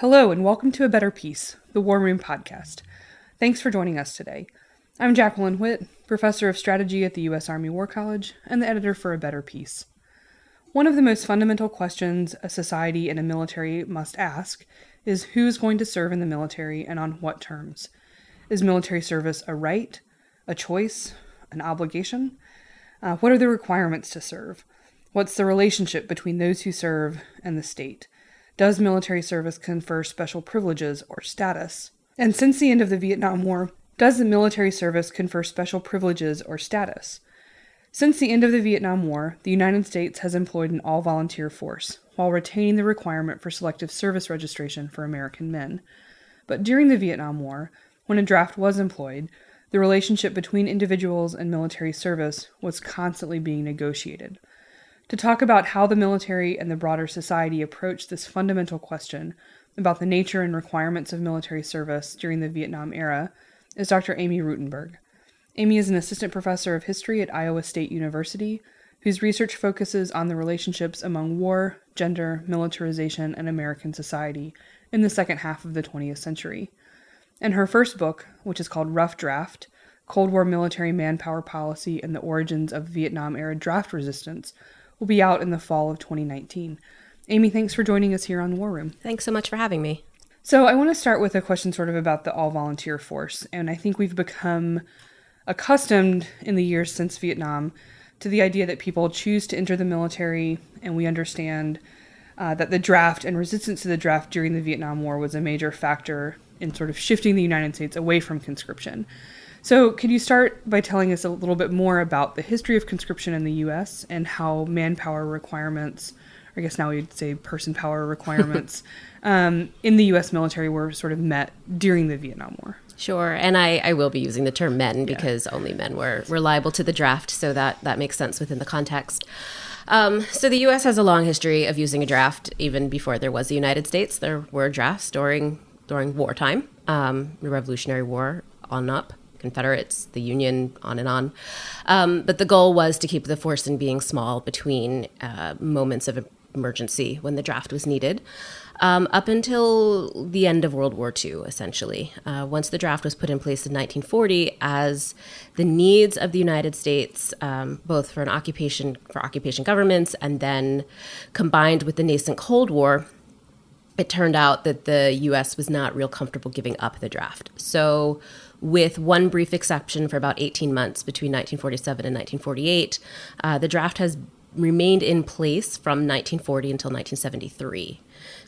Hello, and welcome to A Better Peace, the War Room podcast. Thanks for joining us today. I'm Jacqueline Whitt, professor of strategy at the U.S. Army War College and the editor for A Better Peace. One of the most fundamental questions a society and a military must ask is who's going to serve in the military and on what terms? Is military service a right, a choice, an obligation? Uh, what are the requirements to serve? What's the relationship between those who serve and the state? Does military service confer special privileges or status? And since the end of the Vietnam War, does the military service confer special privileges or status? Since the end of the Vietnam War, the United States has employed an all volunteer force, while retaining the requirement for selective service registration for American men. But during the Vietnam War, when a draft was employed, the relationship between individuals and military service was constantly being negotiated. To talk about how the military and the broader society approached this fundamental question about the nature and requirements of military service during the Vietnam era is Dr. Amy Rutenberg. Amy is an assistant professor of history at Iowa State University, whose research focuses on the relationships among war, gender, militarization, and American society in the second half of the 20th century. In her first book, which is called Rough Draft Cold War Military Manpower Policy and the Origins of Vietnam Era Draft Resistance, will be out in the fall of 2019. Amy, thanks for joining us here on War Room. Thanks so much for having me. So, I want to start with a question sort of about the all volunteer force. And I think we've become accustomed in the years since Vietnam to the idea that people choose to enter the military, and we understand uh, that the draft and resistance to the draft during the Vietnam War was a major factor in sort of shifting the United States away from conscription. So, could you start by telling us a little bit more about the history of conscription in the U.S. and how manpower requirements, I guess now we'd say person power requirements, um, in the U.S. military were sort of met during the Vietnam War? Sure, and I, I will be using the term men because yeah. only men were, were liable to the draft, so that, that makes sense within the context. Um, so the U.S. has a long history of using a draft. Even before there was the United States, there were drafts during during wartime, um, the Revolutionary War on up. Confederates, the Union, on and on. Um, but the goal was to keep the force in being small between uh, moments of emergency when the draft was needed. Um, up until the end of World War II, essentially. Uh, once the draft was put in place in 1940, as the needs of the United States, um, both for an occupation for occupation governments, and then combined with the nascent Cold War, it turned out that the U.S. was not real comfortable giving up the draft. So with one brief exception for about 18 months between 1947 and 1948. Uh, the draft has remained in place from 1940 until 1973.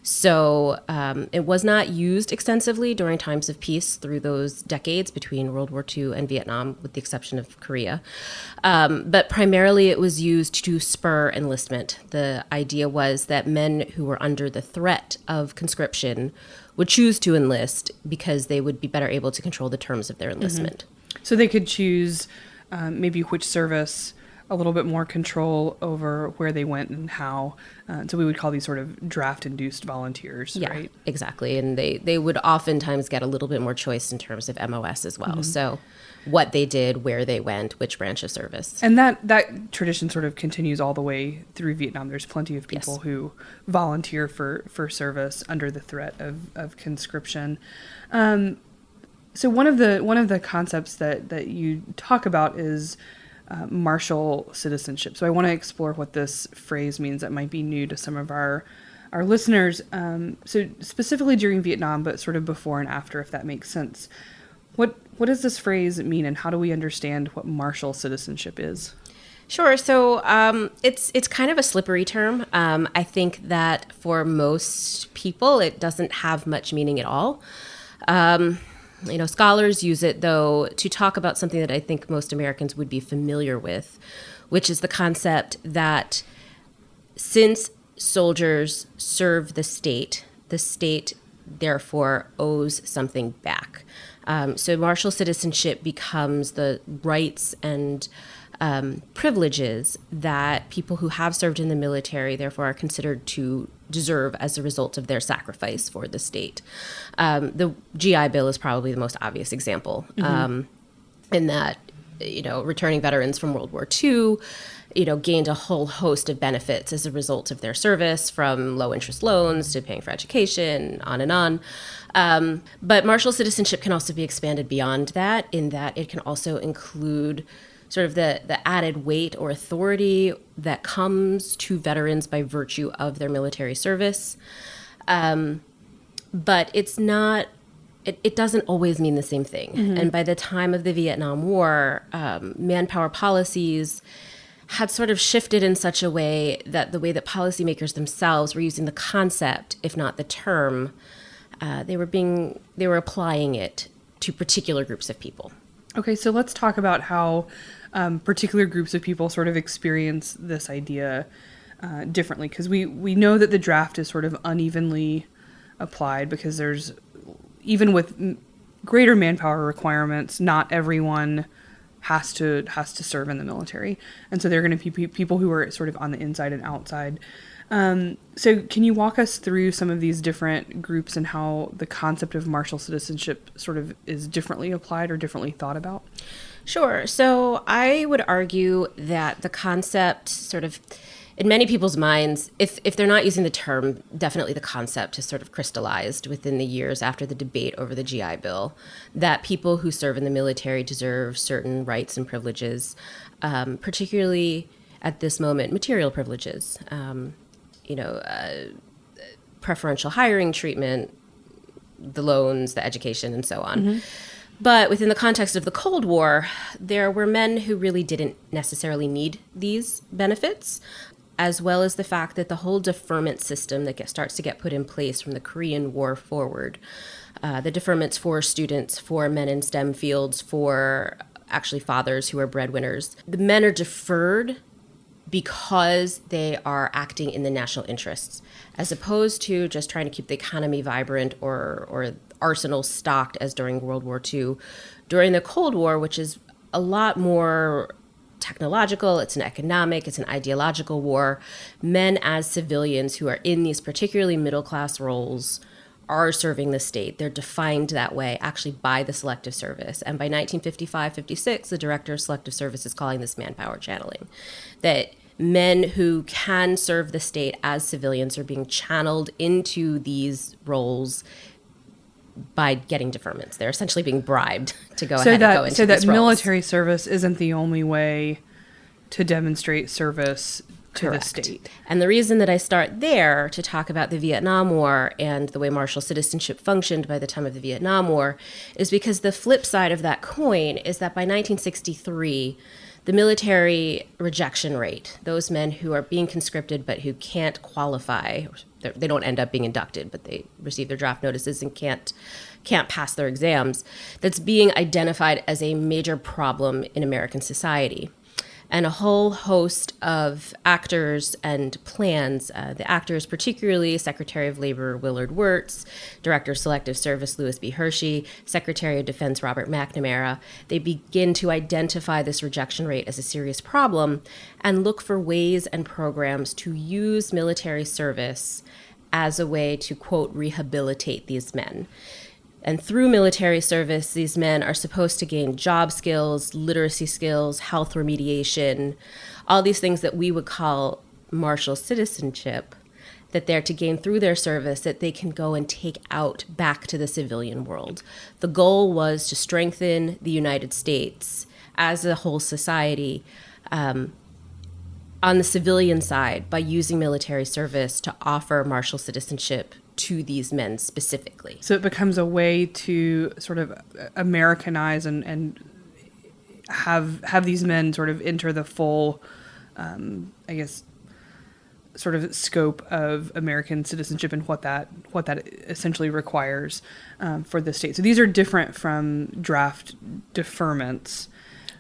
So um, it was not used extensively during times of peace through those decades between World War II and Vietnam, with the exception of Korea. Um, but primarily it was used to spur enlistment. The idea was that men who were under the threat of conscription would choose to enlist because they would be better able to control the terms of their mm-hmm. enlistment. Mm-hmm. So they could choose um, maybe which service a little bit more control over where they went and how. Uh, so we would call these sort of draft induced volunteers, yeah, right? Exactly. And they, they would oftentimes get a little bit more choice in terms of MOS as well. Mm-hmm. So what they did, where they went, which branch of service. And that that tradition sort of continues all the way through Vietnam. There's plenty of people yes. who volunteer for for service under the threat of of conscription. Um, so one of the one of the concepts that that you talk about is uh, martial citizenship. So I want to explore what this phrase means that might be new to some of our our listeners. Um, so specifically during Vietnam, but sort of before and after, if that makes sense. What what does this phrase mean, and how do we understand what martial citizenship is? Sure. So um, it's it's kind of a slippery term. Um, I think that for most people, it doesn't have much meaning at all. Um, you know, scholars use it though to talk about something that I think most Americans would be familiar with, which is the concept that since soldiers serve the state, the state therefore owes something back. Um, so martial citizenship becomes the rights and um, privileges that people who have served in the military, therefore, are considered to deserve as a result of their sacrifice for the state. Um, the GI Bill is probably the most obvious example, mm-hmm. um, in that you know returning veterans from World War II. You know, gained a whole host of benefits as a result of their service, from low interest loans to paying for education, on and on. Um, but martial citizenship can also be expanded beyond that, in that it can also include sort of the, the added weight or authority that comes to veterans by virtue of their military service. Um, but it's not, it, it doesn't always mean the same thing. Mm-hmm. And by the time of the Vietnam War, um, manpower policies had sort of shifted in such a way that the way that policymakers themselves were using the concept, if not the term, uh, they were being they were applying it to particular groups of people. Okay, so let's talk about how um, particular groups of people sort of experience this idea uh, differently because we we know that the draft is sort of unevenly applied because there's even with greater manpower requirements, not everyone has to has to serve in the military, and so there are going to be people who are sort of on the inside and outside. Um, so, can you walk us through some of these different groups and how the concept of martial citizenship sort of is differently applied or differently thought about? Sure. So I would argue that the concept sort of in many people's minds, if, if they're not using the term, definitely the concept has sort of crystallized within the years after the debate over the GI Bill that people who serve in the military deserve certain rights and privileges, um, particularly at this moment, material privileges, um, you know, uh, preferential hiring treatment, the loans, the education, and so on. Mm-hmm. But within the context of the Cold War, there were men who really didn't necessarily need these benefits, as well as the fact that the whole deferment system that get, starts to get put in place from the Korean War forward, uh, the deferments for students, for men in STEM fields, for actually fathers who are breadwinners, the men are deferred because they are acting in the national interests, as opposed to just trying to keep the economy vibrant or or arsenal stocked as during World War II. During the Cold War, which is a lot more technological, it's an economic, it's an ideological war, men as civilians who are in these particularly middle class roles are serving the state. They're defined that way actually by the Selective Service. And by 1955 56, the Director of Selective Service is calling this manpower channeling. That men who can serve the state as civilians are being channeled into these roles by getting deferments. They're essentially being bribed to go so ahead that, and go into So that military service isn't the only way to demonstrate service to Correct. the state. And the reason that I start there to talk about the Vietnam War and the way martial citizenship functioned by the time of the Vietnam War is because the flip side of that coin is that by 1963, the military rejection rate, those men who are being conscripted but who can't qualify, they don't end up being inducted, but they receive their draft notices and can't can't pass their exams, that's being identified as a major problem in American society and a whole host of actors and plans. Uh, the actors, particularly Secretary of Labor Willard Wirtz, Director of Selective Service Lewis B. Hershey, Secretary of Defense Robert McNamara, they begin to identify this rejection rate as a serious problem and look for ways and programs to use military service as a way to, quote, rehabilitate these men. And through military service, these men are supposed to gain job skills, literacy skills, health remediation, all these things that we would call martial citizenship that they're to gain through their service that they can go and take out back to the civilian world. The goal was to strengthen the United States as a whole society um, on the civilian side by using military service to offer martial citizenship to these men specifically. So it becomes a way to sort of Americanize and, and have have these men sort of enter the full, um, I guess, sort of scope of American citizenship and what that what that essentially requires um, for the state. So these are different from draft deferments.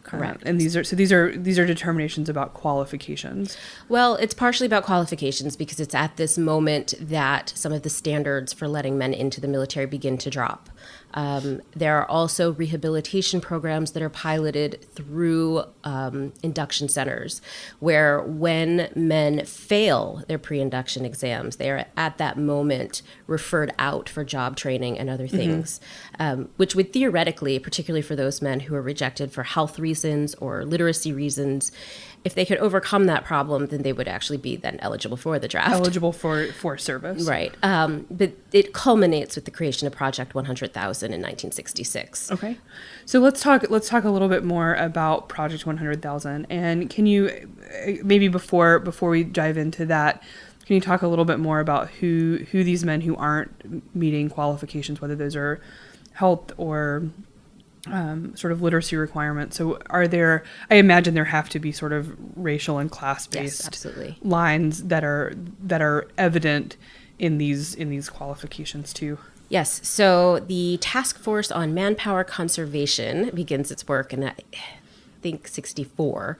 Correct. and these are so these are these are determinations about qualifications. Well, it's partially about qualifications because it's at this moment that some of the standards for letting men into the military begin to drop. Um, there are also rehabilitation programs that are piloted through um, induction centers, where when men fail their pre induction exams, they are at that moment referred out for job training and other things, um, which would theoretically, particularly for those men who are rejected for health reasons or literacy reasons, if they could overcome that problem, then they would actually be then eligible for the draft. Eligible for for service. Right. Um, but it culminates with the creation of Project 100,000 in 1966. Okay. So let's talk let's talk a little bit more about Project 100,000 and can you maybe before before we dive into that can you talk a little bit more about who who these men who aren't meeting qualifications whether those are health or um, sort of literacy requirements. So, are there? I imagine there have to be sort of racial and class based Yes, lines that are that are evident in these in these qualifications too. Yes. So the Task Force on Manpower Conservation begins its work in, I think, 64.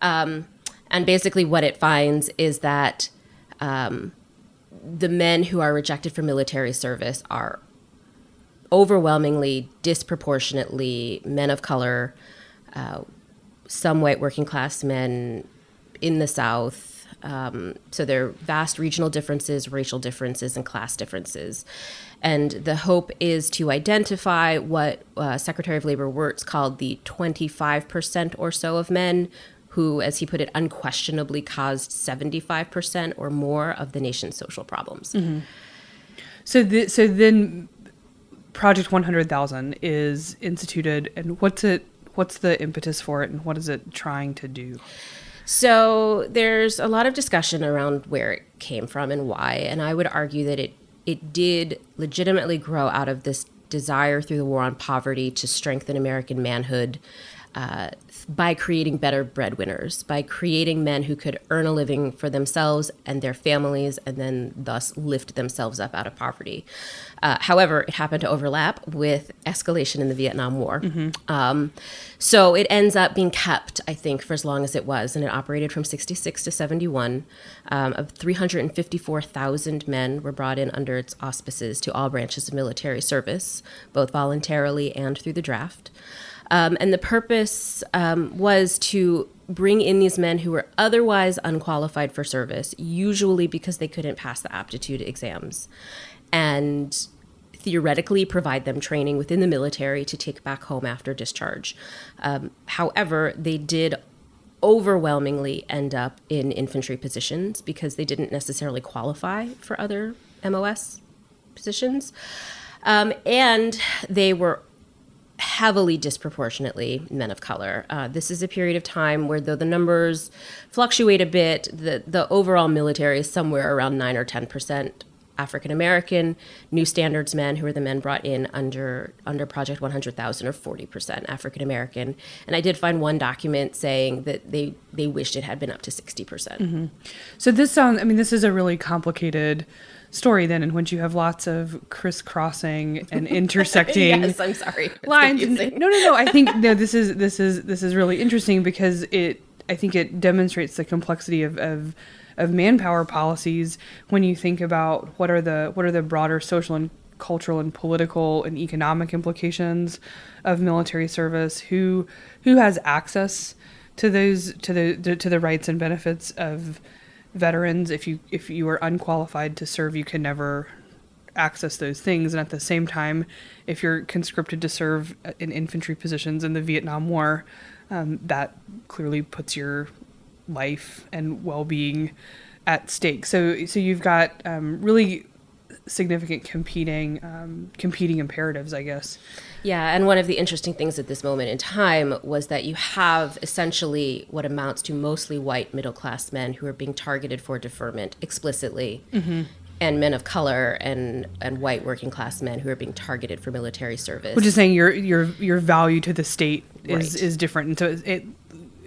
Um, and basically, what it finds is that um, the men who are rejected for military service are overwhelmingly, disproportionately men of color, uh, some white working class men in the South. Um, so there are vast regional differences, racial differences, and class differences. And the hope is to identify what uh, Secretary of Labor Wirtz called the 25% or so of men who, as he put it, unquestionably caused 75% or more of the nation's social problems. So, the, so then, Project One Hundred Thousand is instituted, and what's it? What's the impetus for it, and what is it trying to do? So there's a lot of discussion around where it came from and why, and I would argue that it it did legitimately grow out of this desire through the war on poverty to strengthen American manhood uh, by creating better breadwinners, by creating men who could earn a living for themselves and their families, and then thus lift themselves up out of poverty. Uh, however, it happened to overlap with escalation in the Vietnam War. Um, so it ends up being kept, I think, for as long as it was, and it operated from 66 to 71. Um, of 354,000 men were brought in under its auspices to all branches of military service, both voluntarily and through the draft. Um, and the purpose um, was to bring in these men who were otherwise unqualified for service, usually because they couldn't pass the aptitude exams, and theoretically provide them training within the military to take back home after discharge. Um, however, they did overwhelmingly end up in infantry positions because they didn't necessarily qualify for other MOS positions. Um, and they were heavily disproportionately men of color. Uh, this is a period of time where, though the numbers fluctuate a bit, the, the overall military is somewhere around 9 or 10 percent African American. New Standards men, who are the men brought in under under Project 100,000, are 40 percent African American. And I did find one document saying that they they wished it had been up to 60 percent. So this sounds. I mean, this is a really complicated story then, in which you have lots of crisscrossing and intersecting. yes, I'm sorry. It's lines. confusing. No, no, no. I think no. This is this is this is really interesting because it. I think it demonstrates the complexity of, of of manpower policies when you think about what are the what are the broader social and cultural and political and economic implications of military service. Who who has access to those to the to the rights and benefits of veterans if you if you are unqualified to serve you can never access those things. And at the same time if you're conscripted to serve in infantry positions in the vietnam war um, that clearly puts your life and well-being at stake. So so you've got um, really significant competing um, competing imperatives i guess. Yeah, and one of the interesting things at this moment in time was that you have essentially what amounts to mostly white middle class men who are being targeted for deferment explicitly, and men of color and and white working class men who are being targeted for military service. which is saying your your your value to the state is Right. is different. And so it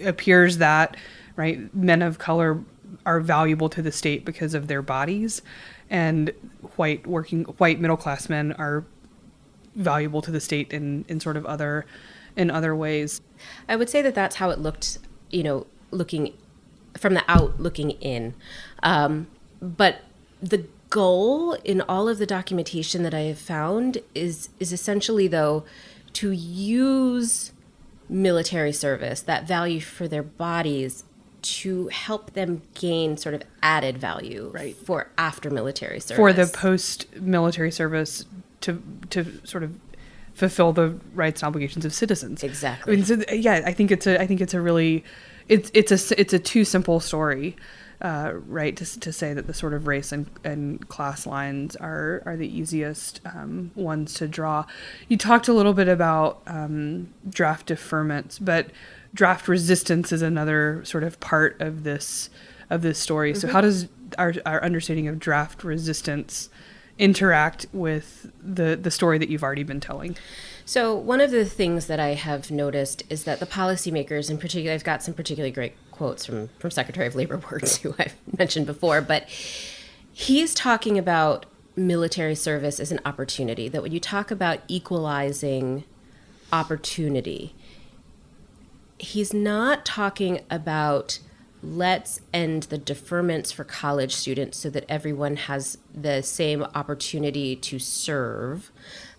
appears that right men of color are valuable to the state because of their bodies and white working white middle class men are valuable to the state in in sort of other in other ways I would say that that's how it looked, you know, looking from the out, looking in. Um, but the goal in all of the documentation that I have found is is essentially though to use military service, that value for their bodies to help them gain sort of added value Right. for after military service. for the post military service to to sort of fulfill the rights and obligations of citizens. Exactly. I mean, so, yeah, I think it's a I think it's a really it's it's a it's a too simple story, uh, right? To, to say that the sort of race and, and class lines are are the easiest um, ones to draw. You talked a little bit about um, draft deferments, but draft resistance is another sort of part of this of this story. So mm-hmm. how does our our understanding of draft resistance interact with the the story that you've already been telling? So one of the things that I have noticed is that the policymakers, in particular, I've got some particularly great quotes from from Secretary of Labor Wirtz, who I've mentioned before, but he's talking about military service as an opportunity. That when you talk about equalizing opportunity, he's not talking about let's end the deferments for college students so that everyone has the same opportunity to serve.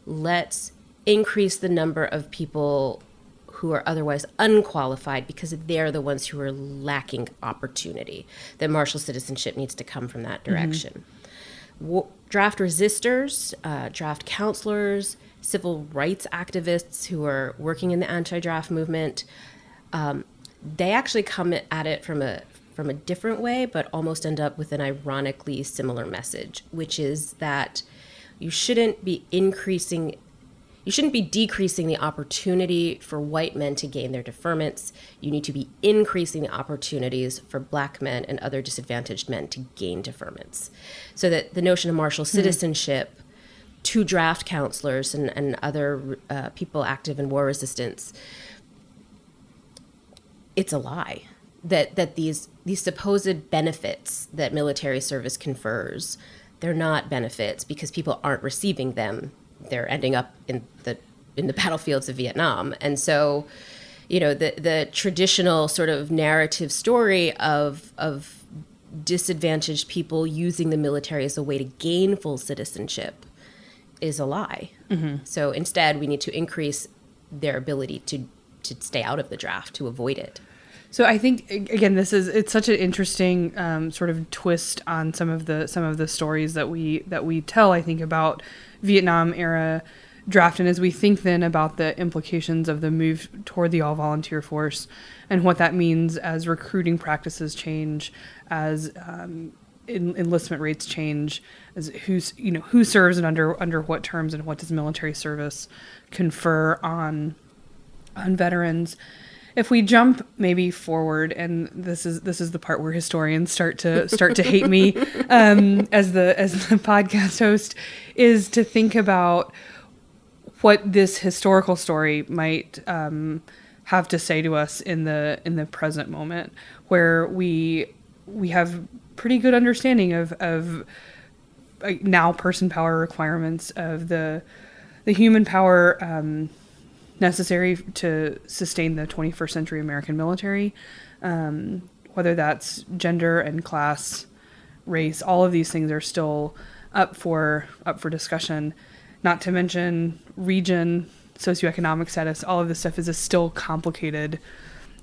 Let's increase the number of people who are otherwise unqualified because they're the ones who are lacking opportunity. That martial citizenship needs to come from that direction wa- draft resistors, uh, draft counselors, civil rights activists who are working in the anti-draft movement. Um, they actually come at it from a from a different way, but almost end up with an ironically similar message, which is that you shouldn't be increasing you shouldn't be decreasing the opportunity for white men to gain their deferments. You need to be increasing the opportunities for black men and other disadvantaged men to gain deferments. So that the notion of martial citizenship to draft counselors and, and other uh, people active in war resistance, it's a lie. That, that these, these supposed benefits that military service confers, they're not benefits because people aren't receiving them they're ending up in the in the battlefields of Vietnam. And so, you know, the the traditional sort of narrative story of of disadvantaged people using the military as a way to gain full citizenship is a lie. Mm-hmm. So instead, we need to increase their ability to to stay out of the draft to avoid it. So I think again, this is it's such an interesting um, sort of twist on some of the some of the stories that we that we tell. I think about Vietnam era draft, and as we think then about the implications of the move toward the all volunteer force and what that means as recruiting practices change, as um, en- enlistment rates change, as who's you know who serves and under under what terms, and what does military service confer on on veterans. If we jump maybe forward and this is this is the part where historians start to start to hate me um, as the as the podcast host is to think about what this historical story might um, have to say to us in the in the present moment where we we have pretty good understanding of of like, now person power requirements of the the human power um, necessary to sustain the 21st century American military, um, whether that's gender and class, race, all of these things are still up for up for discussion. Not to mention region, socioeconomic status. All of this stuff is a still complicated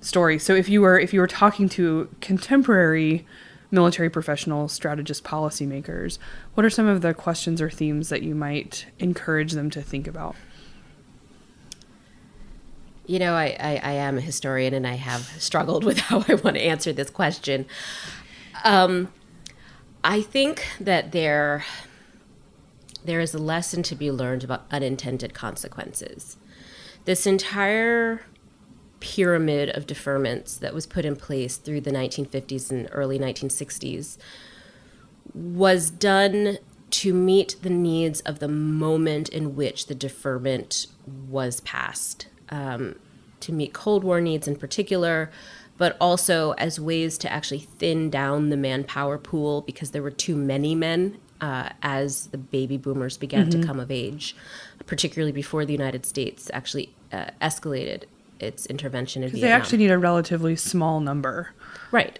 story. So if you were if you were talking to contemporary military professionals, strategists, policymakers, what are some of the questions or themes that you might encourage them to think about? You know, I, I, I am a historian and I have struggled with how I want to answer this question. Um, I think that there, there is a lesson to be learned about unintended consequences. This entire pyramid of deferments that was put in place through the 1950s and early 1960s was done to meet the needs of the moment in which the deferment was passed, um, to meet Cold War needs in particular, but also as ways to actually thin down the manpower pool because there were too many men uh, as the baby boomers began to come of age, particularly before the United States actually uh, escalated its intervention in Vietnam. They actually need a relatively small number. right.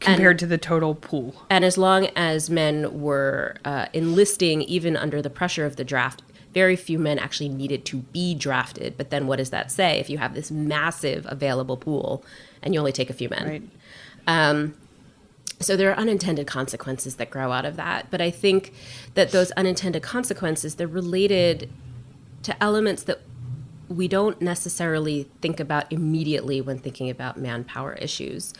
compared And- to the total pool. And as long as men were uh, enlisting, even under the pressure of the draft, very few men actually needed to be drafted. But then what does that say if you have this massive available pool and you only take a few men? Right. Um, so there are unintended consequences that grow out of that. But I think that those unintended consequences, they're related to elements that we don't necessarily think about immediately when thinking about manpower issues.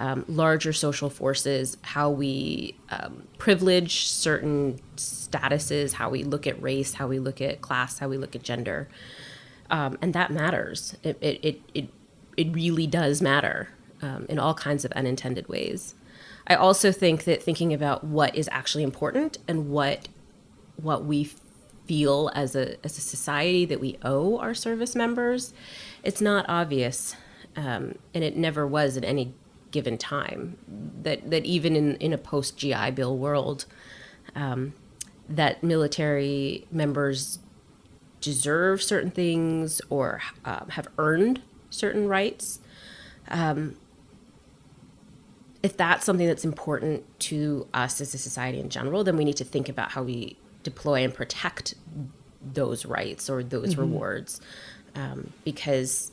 Um, larger social forces, how we um, privilege certain statuses, how we look at race, how we look at class, how we look at gender. Um, and that matters. It, it, it, it, really does matter um, in all kinds of unintended ways. I also think that thinking about what is actually important and what what we feel as a as a society that we owe our service members, it's not obvious, um, and it never was in any given time. That that even in in a post GI Bill world, um, that military members deserve certain things or um, have earned certain rights. Um, if that's something that's important to us as a society in general, then we need to think about how we deploy and protect those rights or those rewards, um, because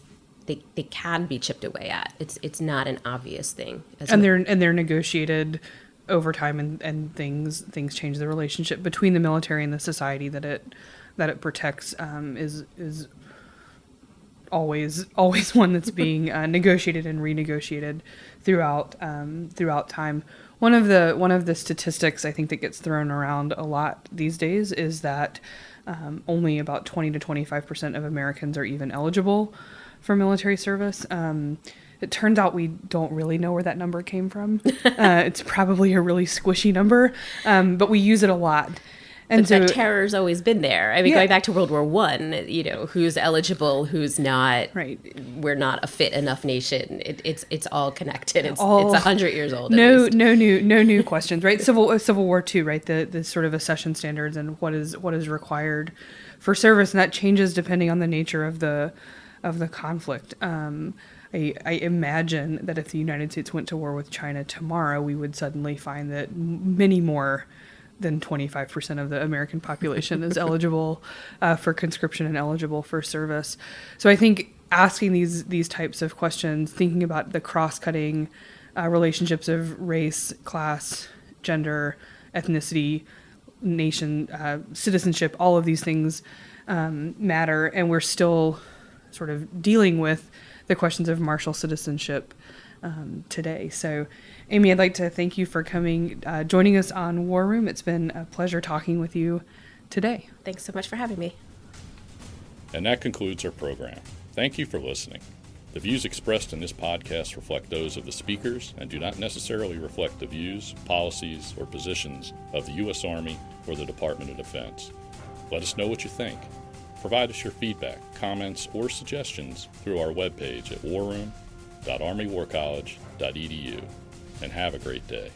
they they can be chipped away at. It's it's not an obvious thing. As and they're and they're negotiated over time and, and things things change the relationship between the military and the society that it that it protects um, is is always always one that's being uh, negotiated and renegotiated throughout um, throughout time. One of the one of the statistics I think that gets thrown around a lot these days is that um, only about twenty to twenty five percent of Americans are even eligible for military service. Um, it turns out we don't really know where that number came from. uh, it's probably a really squishy number, um, but we use it a lot. And but so, that terror's always been there. I mean, Yeah. going back to World War One, you know, who's eligible, who's not. Right. We're not a fit enough nation. It, it's it's all connected. It's All- it's a hundred years old. no no new no new questions right civil uh, civil war two right the the sort of accession standards and what is what is required for service and that changes depending on the nature of the of the conflict um I, I imagine that if the United States went to war with China tomorrow, we would suddenly find that many more than 25% of the American population is eligible uh, for conscription and eligible for service. So I think asking these these types of questions, thinking about the cross-cutting uh, relationships of race, class, gender, ethnicity, nation, uh, citizenship, all of these things um, matter, and we're still sort of dealing with the questions of martial citizenship um, today. So, Amy, I'd like to thank you for coming, uh, joining us on War Room. It's been a pleasure talking with you today. Thanks so much for having me. And that concludes our program. Thank you for listening. The views expressed in this podcast reflect those of the speakers and do not necessarily reflect the views, policies, or positions of the U.S. Army or the Department of Defense. Let us know what you think. Provide us your feedback, comments, or suggestions through our webpage at warroom.armywarcollege.edu. And have a great day.